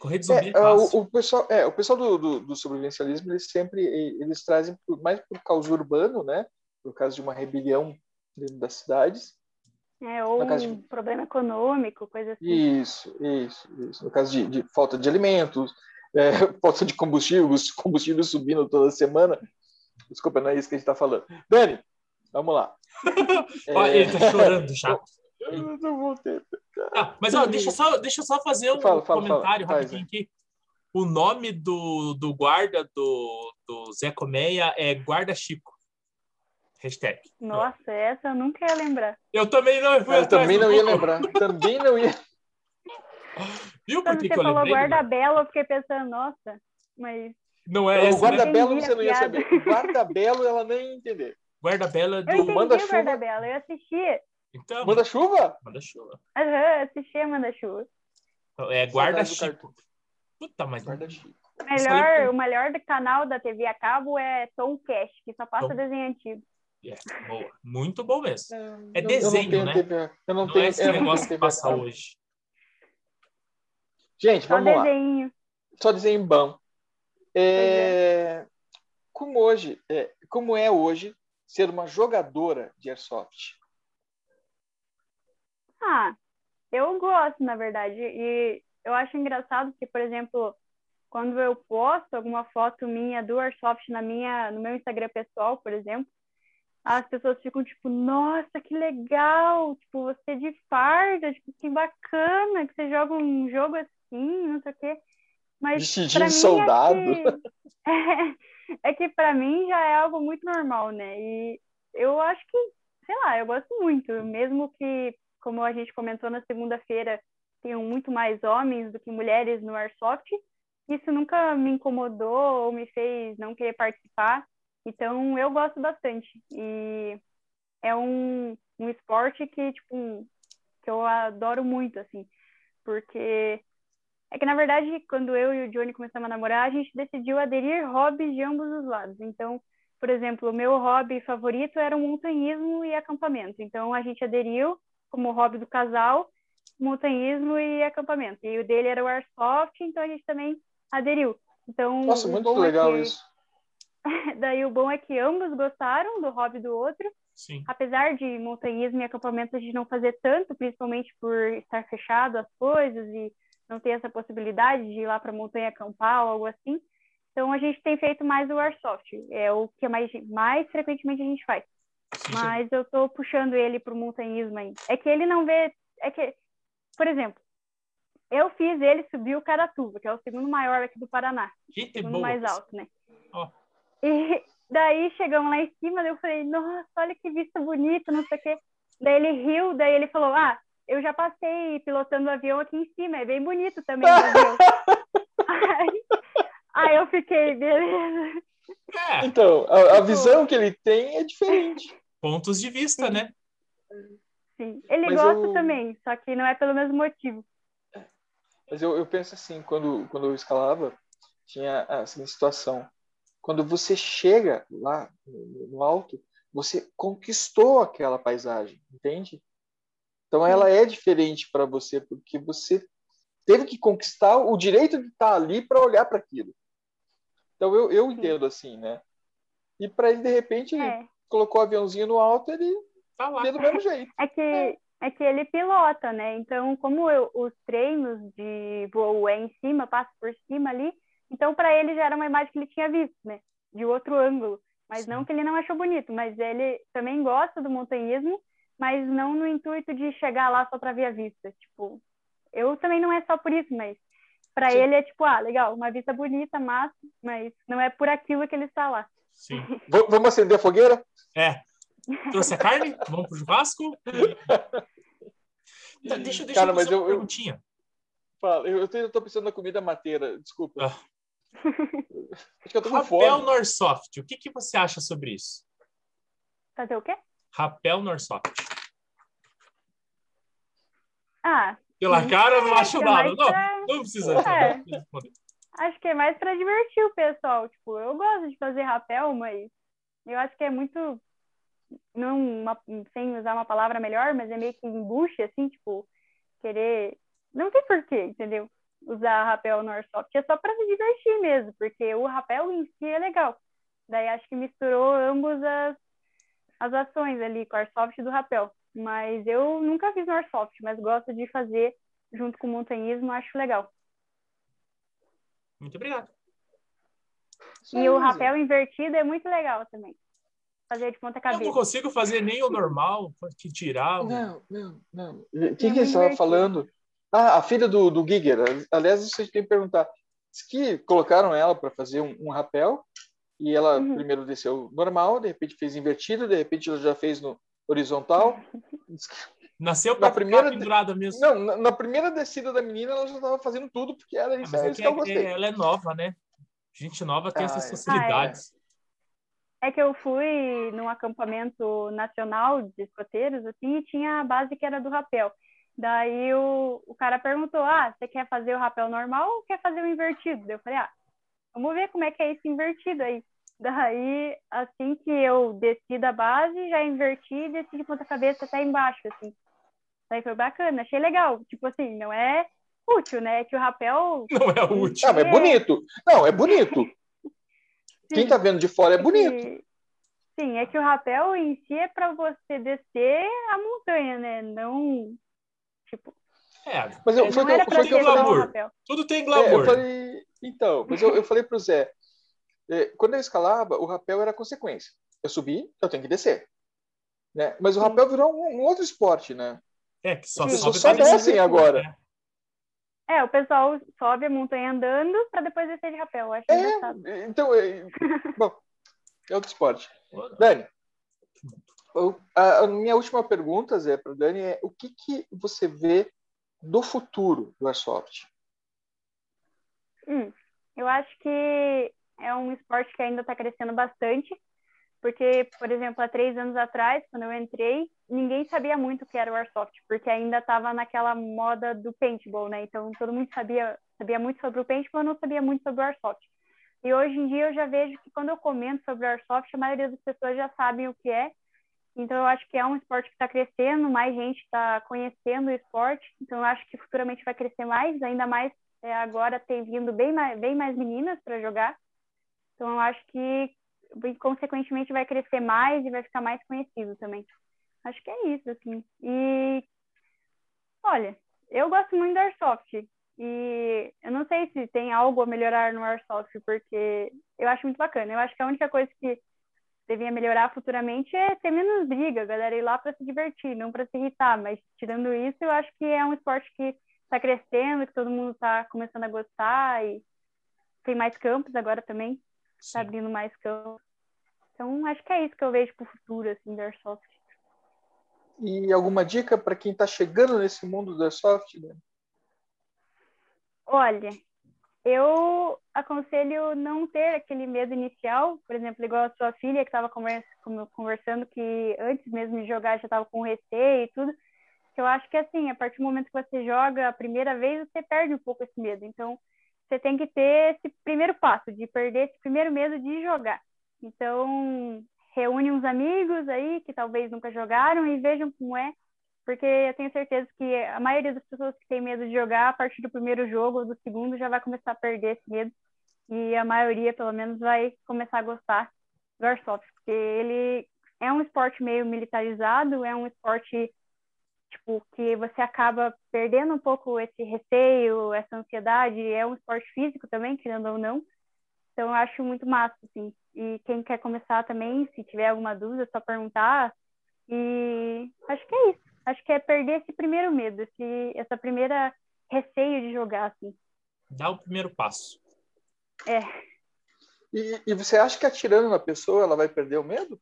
Correr de zumbi é, É, o, o pessoal, é, o pessoal do, do, do sobrevivencialismo, eles sempre eles trazem mais por causa urbano, né? Por causa de uma rebelião dentro das cidades. é ou casa de- um problema econômico, coisa assim. Isso, isso, isso. No caso de, de falta de alimentos, é, falta de combustível, os combustíveis subindo toda semana. Desculpa, não é isso que a gente está falando. Dani, vamos lá. É, ele tá chorando já. eu não vou ter. Ah, mas ó, deixa, eu só, deixa só fazer um Fala, fala, comentário fala. rapidinho aqui. O nome do, do guarda do, do Zé Colmeia é Guarda Chico. Hashtag. Nossa, essa eu nunca ia lembrar. Eu também não Eu atrás também não ia lembrar. Também não ia. Viu por Quando que, você que eu falou lembrei? guarda belo, eu fiquei pensando, nossa, mas Não é né? guarda-belo a você não ia saber. Guarda-belo ela nem ia entender. Guarda-bela eu do... entendi manda-chuva. o guarda belo, eu assisti. Então, Manda-chuva? manda-chuva. Aham, assisti a Manda-Chuva. É Guarda Saudade do Chico. Puta, mas... Guarda-chico. O melhor, o melhor canal da TV a cabo é Tom Cash, que só passa Tom. desenho antigo. É, boa. Muito bom mesmo. É eu desenho, né? TV, eu não, Não tenho, é esse negócio que passa hoje. Gente, Só vamos lá. desenho. Só desenho bom. É, Como hoje, é, como é hoje ser uma jogadora de airsoft? Ah, eu gosto, na verdade. E eu acho engraçado que, por exemplo, quando eu posto alguma foto minha do Airsoft na minha, no meu Instagram pessoal, por exemplo, as pessoas ficam tipo, nossa, que legal! Tipo, você de farda, tipo, que bacana que você joga um jogo assim, não sei o quê. Mas Vestidinho soldado. É que, é que para mim já é algo muito normal, né? E eu acho que, sei lá, eu gosto muito, mesmo que, como a gente comentou na segunda-feira, tenham muito mais homens do que mulheres no Airsoft, isso nunca me incomodou ou me fez não querer participar. Então, eu gosto bastante. E é um, um esporte que, tipo, que eu adoro muito, assim, porque é que, na verdade, quando eu e o Johnny começamos a namorar, a gente decidiu aderir hobbies de ambos os lados. Então, por exemplo, o meu hobby favorito era o montanhismo e acampamento. Então, a gente aderiu como hobby do casal, montanhismo e acampamento. E o dele era o airsoft, então a gente também aderiu. Então, Nossa, muito é legal que- isso. Daí o bom é que ambos gostaram do hobby do outro, Sim. apesar de montanhismo e acampamento a gente não fazer tanto, principalmente por estar fechado as coisas e não ter essa possibilidade de ir lá para a montanha acampar ou algo assim. Então a gente tem feito mais o airsoft, é o que mais, mais frequentemente a gente faz. Sim, sim. Mas eu tô puxando ele pro montanhismo ainda. É que ele não vê é que, por exemplo, eu fiz ele subir o Caratuba, que é o segundo maior aqui do Paraná. Que segundo boa. mais alto, né? Ó. E daí chegamos lá em cima, daí eu falei, nossa, olha que vista bonita, não sei o quê. Daí ele riu, daí ele falou, ah, eu já passei pilotando o avião aqui em cima, é bem bonito também o avião. aí, aí eu fiquei, beleza. É, Então, a, a visão que ele tem é diferente. pontos de vista, né? Sim. Ele Mas gosta eu- também, só que não é pelo mesmo motivo. Mas eu, eu penso assim, quando, quando eu escalava, tinha a seguinte situação. Quando você chega lá no, alto, você conquistou aquela paisagem, entende? Então ela é diferente para você, porque você teve que conquistar o direito de estar ali para olhar para aquilo. Então eu, eu entendo assim, né? E para ele, de repente, ele É. colocou o aviãozinho no alto, ele Tá lá. do mesmo jeito. É que, é que ele pilota, né? Então, como eu- os treinos de voo é em cima, passa por cima ali, então para ele já era uma imagem que ele tinha visto, né? De outro ângulo. Mas não que ele não achou bonito, mas ele também gosta do montanhismo, mas não no intuito de chegar lá só para ver a vista. Tipo, eu também não é só por isso, mas para Sim. ele é tipo, ah, legal, uma vista bonita, massa, mas não é por aquilo que ele está lá. Sim. Vamos acender a fogueira? É. Trouxe a carne? Vamos pro churrasco? Tá, deixa, deixa Cara, eu mas fazer uma eu- eu- perguntinha. Fala, eu, eu tô pensando na comida mateira, desculpa. Ah. Acho que eu tô com Rapel fome. Norsoft, o que, que você acha sobre isso? Fazer o quê? Rapel Norsoft. Ah, Pela cara, eu não acho é nada. Não, pra- não precisa É. Acho que é mais para divertir o pessoal. Tipo, eu gosto de fazer rapel, mas eu acho que é muito. Não uma- sem usar uma palavra melhor, mas é meio que embuste, assim, tipo, querer. Não tem porquê, entendeu? Usar rapel no Airsoft. É só para se divertir mesmo, porque o rapel em si é legal. Daí acho que misturou ambas as, as ações ali, com o Airsoft e do rapel. Mas eu nunca fiz no Airsoft, mas gosto de fazer junto com o montanhismo, acho legal. Muito obrigado. E o rapel invertido é muito legal também. Fazer de ponta Eu não cabeça. consigo fazer nem o normal, que tirar. Não, não, não. O que, É que você estava falando? Ah, a filha do, do Giger. Aliás, você tem que perguntar. Diz que colocaram ela para fazer um, um rapel e ela Uhum. primeiro desceu normal, de repente fez invertido, de repente ela já fez no horizontal. Nasceu Na pra primeira- pendurada mesmo. Não, na, na primeira descida da menina ela já estava fazendo tudo porque era Ah, isso, mas é é isso que que eu é- gostei. é- ela é nova, né? Gente nova tem Ah, essas é. facilidades. É que eu fui num acampamento nacional de escoteiros, assim, e tinha a base que era do rapel. Daí o, o cara perguntou, ah, você quer fazer o rapel normal ou quer fazer o invertido? Daí eu falei, ah, vamos ver como é que é esse invertido aí. Daí, assim que eu desci da base, já inverti e desci de ponta cabeça até embaixo, assim. Daí foi bacana, achei legal. Tipo assim, não é útil, né? É que o rapel... Não é útil. Mas é bonito. Não, é bonito. Quem tá vendo de fora é bonito. que- Sim, é que o rapel em si é para você descer a montanha, né? Não, tipo, É, Mas eu, é, foi não eu- era foi que eu glamour. rapel. tudo tem É, glamour. eu falei, então, mas eu, eu falei pro Zé, é, quando eu escalava, o rapel era consequência. Eu subi, eu tenho que descer. Né? Mas o rapel virou um, um outro esporte, né? É, que só sobe Só descem agora. É. É, o pessoal sobe a montanha andando para depois descer de rapel. Eu acho engraçado. É, então, é, bom, é outro esporte. Dani, a, minha última pergunta, Zé, para Dani é o que, que você vê do futuro do Airsoft? Hum, eu acho que é um esporte que ainda está crescendo bastante, porque, por exemplo, há três anos atrás, quando eu entrei, ninguém sabia muito o que era o Airsoft, porque ainda estava naquela moda do paintball, né? Então, todo mundo sabia, sabia muito sobre o paintball, não sabia muito sobre o Airsoft. E hoje em dia eu já vejo que quando eu comento sobre o Airsoft, a maioria das pessoas já sabem o que é. Então, eu acho que é um esporte que está crescendo, mais gente está conhecendo o esporte. Então, eu acho que futuramente vai crescer mais, ainda mais é, agora tem vindo bem mais, bem mais meninas para jogar. Então, eu acho que, consequentemente, vai crescer mais e vai ficar mais conhecido também. Acho que é isso, assim. E, olha, eu gosto muito do Airsoft. E eu não sei se tem algo a melhorar no Airsoft, porque eu acho muito bacana. Eu acho que a única coisa que devia melhorar futuramente é ter menos briga, a galera ir lá para se divertir, não para se irritar. Mas tirando isso, eu acho que é um esporte que está crescendo, que todo mundo está começando a gostar e tem mais campos agora também, está abrindo mais campos. Então, acho que é isso que eu vejo para o futuro, assim, do Airsoft. E alguma dica para quem está chegando nesse mundo do Airsoft? Né? Olha, eu aconselho não ter aquele medo inicial, por exemplo, igual a sua filha que estava conversando que antes mesmo de jogar já estava com receio e tudo. Eu acho que assim, a partir do momento que você joga a primeira vez, você perde um pouco esse medo. Então, você tem que ter esse primeiro passo de perder esse primeiro medo de jogar. Então, reúne uns amigos aí que talvez nunca jogaram e vejam como é porque eu tenho certeza que a maioria das pessoas que tem medo de jogar, a partir do primeiro jogo ou do segundo, já vai começar a perder esse medo. E a maioria, pelo menos, vai começar a gostar do Airsoft, porque ele é um esporte meio militarizado, é um esporte tipo que você acaba perdendo um pouco esse receio, essa ansiedade, é um esporte físico também, querendo ou não. Então eu acho muito massa, assim. E quem quer começar também, se tiver alguma dúvida, é só perguntar. E acho que é isso acho que é perder esse primeiro medo, esse, essa primeira receio de jogar, assim. Dá o primeiro passo. É. E, e você acha que atirando na pessoa ela vai perder o medo?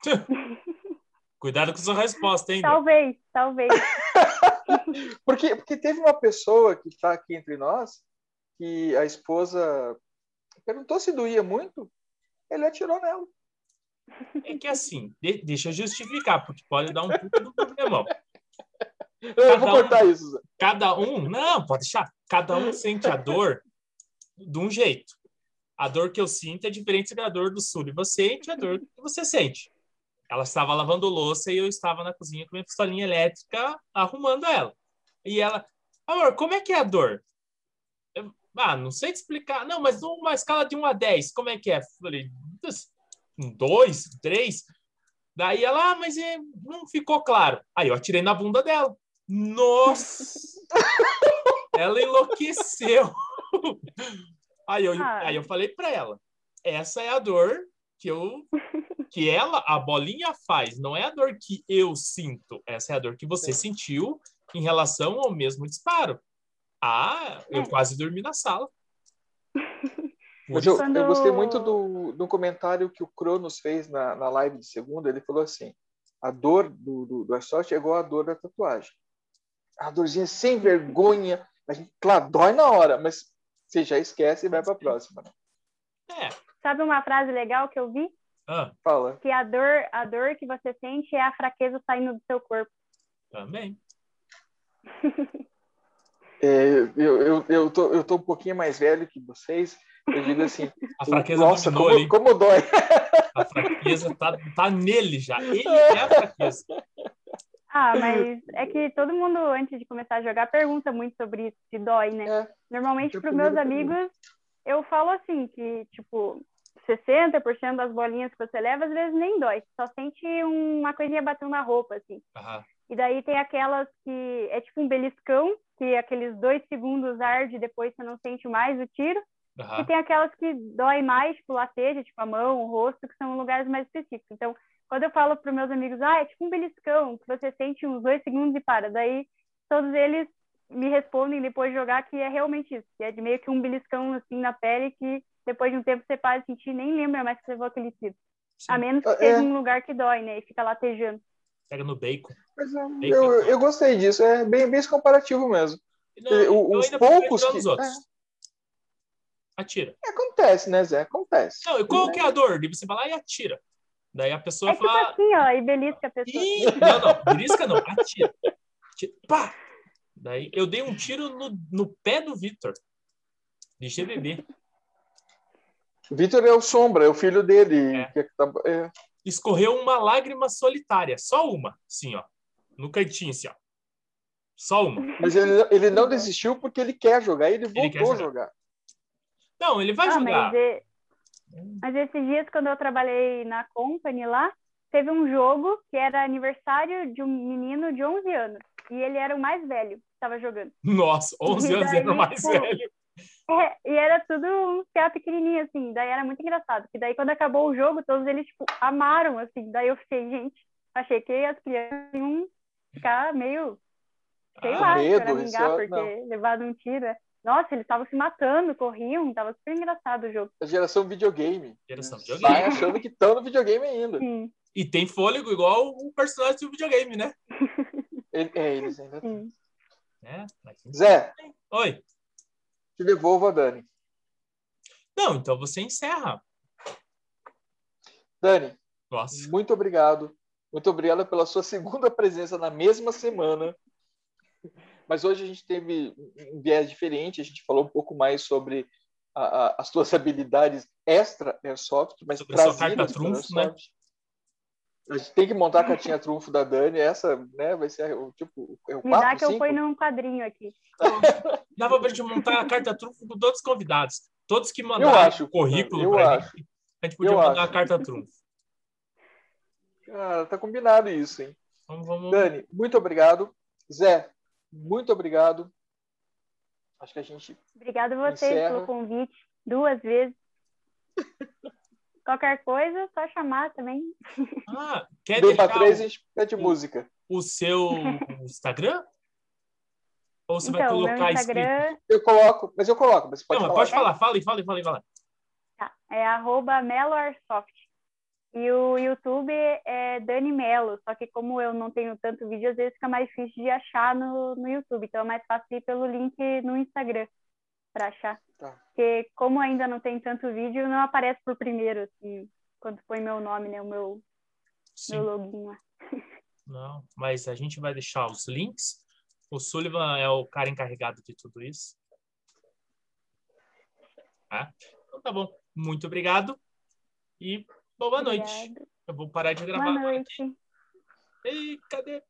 Cuidado com sua resposta, hein? Talvez, talvez. porque, porque teve uma pessoa que está aqui entre nós que a esposa perguntou se doía muito, ele atirou nela. É que assim, de, deixa eu justificar, porque pode dar um pouco do problemão. Eu cada vou cortar um, isso. Cada um, não, pode deixar. Cada um sente a dor de um jeito. A dor que eu sinto é diferente da dor do Sul. E você sente a dor que você sente. Ela estava lavando louça e eu estava na cozinha com minha pistolinha elétrica arrumando ela. E ela, amor, como é que é a dor? Eu, ah, não sei te explicar. Não, mas numa escala de 1 a 10, como é que é? falei, dois, três. Daí ela, ah, mas é, não ficou claro. Aí eu atirei na bunda dela. Nossa! ela enlouqueceu. Aí eu, ah. aí eu falei para ela: essa é a dor que eu que ela, a bolinha faz, não é a dor que eu sinto, essa é a dor que você Sim. sentiu em relação ao mesmo disparo. Ah, eu é. quase dormi na sala. Mas eu, eu gostei muito do, do comentário que o Cronos fez na, na live de segunda. Ele falou assim: a dor do, do, do Airsoft é igual a dor da tatuagem. A dorzinha sem vergonha, a gente, claro, dói na hora, mas você já esquece e vai para a próxima. Né? É. Sabe uma frase legal que eu vi? Ah. Fala. Que a dor, a dor que você sente é a fraqueza saindo do seu corpo. Também. é, eu, eu, eu, tô, eu tô um pouquinho mais velho que vocês. Eu digo assim, a fraqueza nossa, como, como dói. A fraqueza tá, tá nele já. Ele é a fraqueza. Ah, mas é que todo mundo, antes de começar a jogar, pergunta muito sobre isso, se dói, né? É, Normalmente, para os meus amigos, eu falo assim, que, tipo, 60% das bolinhas que você leva, às vezes nem dói. Só sente uma coisinha batendo na roupa, assim. Uhum. E daí tem aquelas que é tipo um beliscão, que aqueles dois segundos arde, depois você não sente mais o tiro. Uhum. E tem aquelas que dói mais, tipo lateja, tipo a mão, o rosto, que são lugares mais específicos. Então, quando eu falo para meus amigos, ah, é tipo um beliscão, que você sente uns dois segundos e para. Daí, todos eles me respondem depois de jogar que é realmente isso, que é de meio que um beliscão assim na pele que depois de um tempo você para de sentir nem lembra mais que levou aquele tiro. Sim. A menos que seja é. um lugar que dói, né? E fica latejando. Pega no bacon. Mas, bacon. Eu, eu gostei disso, é bem, bem comparativo mesmo. Não, os poucos que... É atira. Acontece, né, Zé? Acontece. Não, e qual é. que é a dor? você vai lá e atira. Daí a pessoa é tipo fala. assim, ó, e belisca a pessoa. Ih, não, não, belisca não, atira. atira. Pá! Daí eu dei um tiro no, no pé do Vitor. Deixei beber. Vitor é o Sombra, é o filho dele. É. Que tá, é. Escorreu uma lágrima solitária, só uma, assim, ó. No cantinho, assim, ó. Só uma. Mas ele, ele não desistiu porque ele quer jogar e ele voltou ele jogar. a jogar. Não, ele vai ah, jogar. Mas, é... mas esses dias, quando eu trabalhei na company lá, teve um jogo que era aniversário de um menino de 11 anos. E ele era o mais velho que estava jogando. Nossa, 11 anos era o mais tipo, velho. É, e era tudo um CA pequenininho, assim. Daí era muito engraçado. Porque daí, quando acabou o jogo, todos eles, tipo, amaram, assim. Daí eu fiquei, gente, achei que as crianças iam ficar meio, sei Ah, lá, medo, choramingar, isso é- porque não. levado um tiro. né? Nossa, eles estavam se matando, corriam. Tava super engraçado o jogo. A geração videogame. Geração videogame. Sai achando que estão no videogame ainda. Sim, E tem fôlego igual um personagem do videogame, né? Ele- é, eles ainda têm. É, Zé, Oi. te devolvo a Dani. Não, então você encerra. Dani, Nossa. muito obrigado. Muito obrigado pela sua segunda presença na mesma semana. Mas hoje a gente teve um viés diferente, a gente falou um pouco mais sobre a- a- as suas habilidades extra Airsoft, mas Sobre a trazidas trunfo, né? A gente tem que montar a cartinha trunfo da Dani, essa né, vai ser o tipo é o Me dá 4, que eu 5? ponho num quadrinho aqui. Dava pra gente montar a carta trunfo com todos os convidados. Todos que Eu mandaram acho, o currículo eu pra acho. gente, a gente podia Eu mandar acho. a carta trunfo. Cara, tá combinado isso, hein? Então vamos. Dani, muito obrigado. Zé, muito obrigado. Acho que a gente Obrigada a vocês Encerra. pelo convite duas vezes. Qualquer coisa, só chamar também. Ah, quer deu deixar três, a o, gente pede música. o seu Instagram? Ou você vai então, meu colocar escrito? Instagram Eu coloco, mas eu coloco, mas você pode Não, mas falar. pode falar. Fala aí, fala aí, fala. Fala. tá, é arroba meloarsoft. E o YouTube é Dani Melo, só que como eu não tenho tanto vídeo, às vezes fica mais difícil de achar no, no YouTube. Então é mais fácil ir pelo link no Instagram para achar. Tá. Porque como ainda não tem tanto vídeo, não aparece por primeiro, assim, quando põe meu nome, né? O meu, Sim. meu login lá. Não, mas a gente vai deixar os links. O Sullivan é o cara encarregado de tudo isso. Tá? Então tá bom. Muito obrigado e boa noite. Obrigada. Eu vou parar de gravar Boa agora aqui. noite. Ei, cadê?